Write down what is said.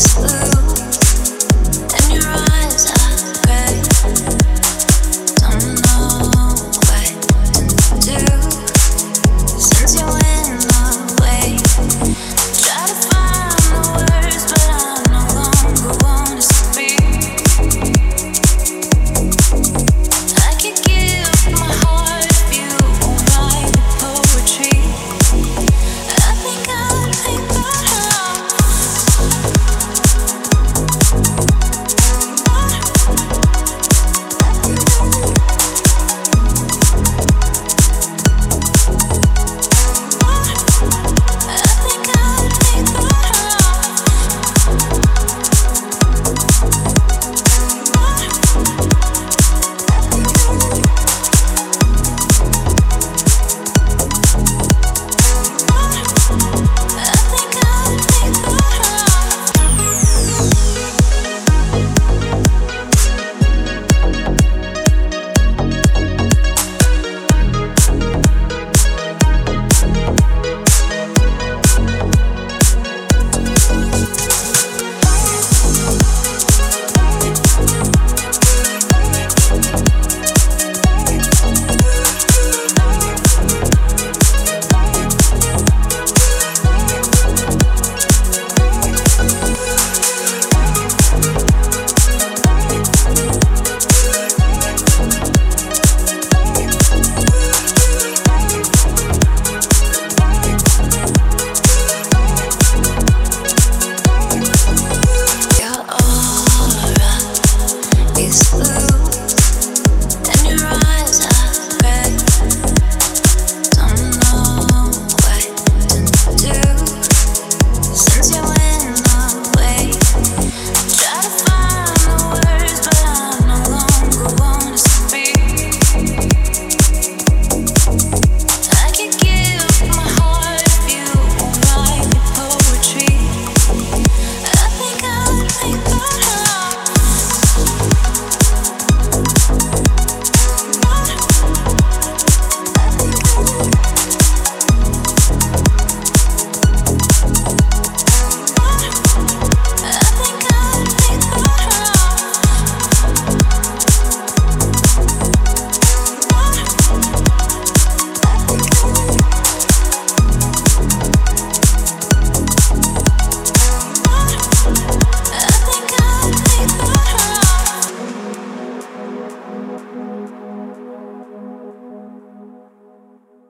It's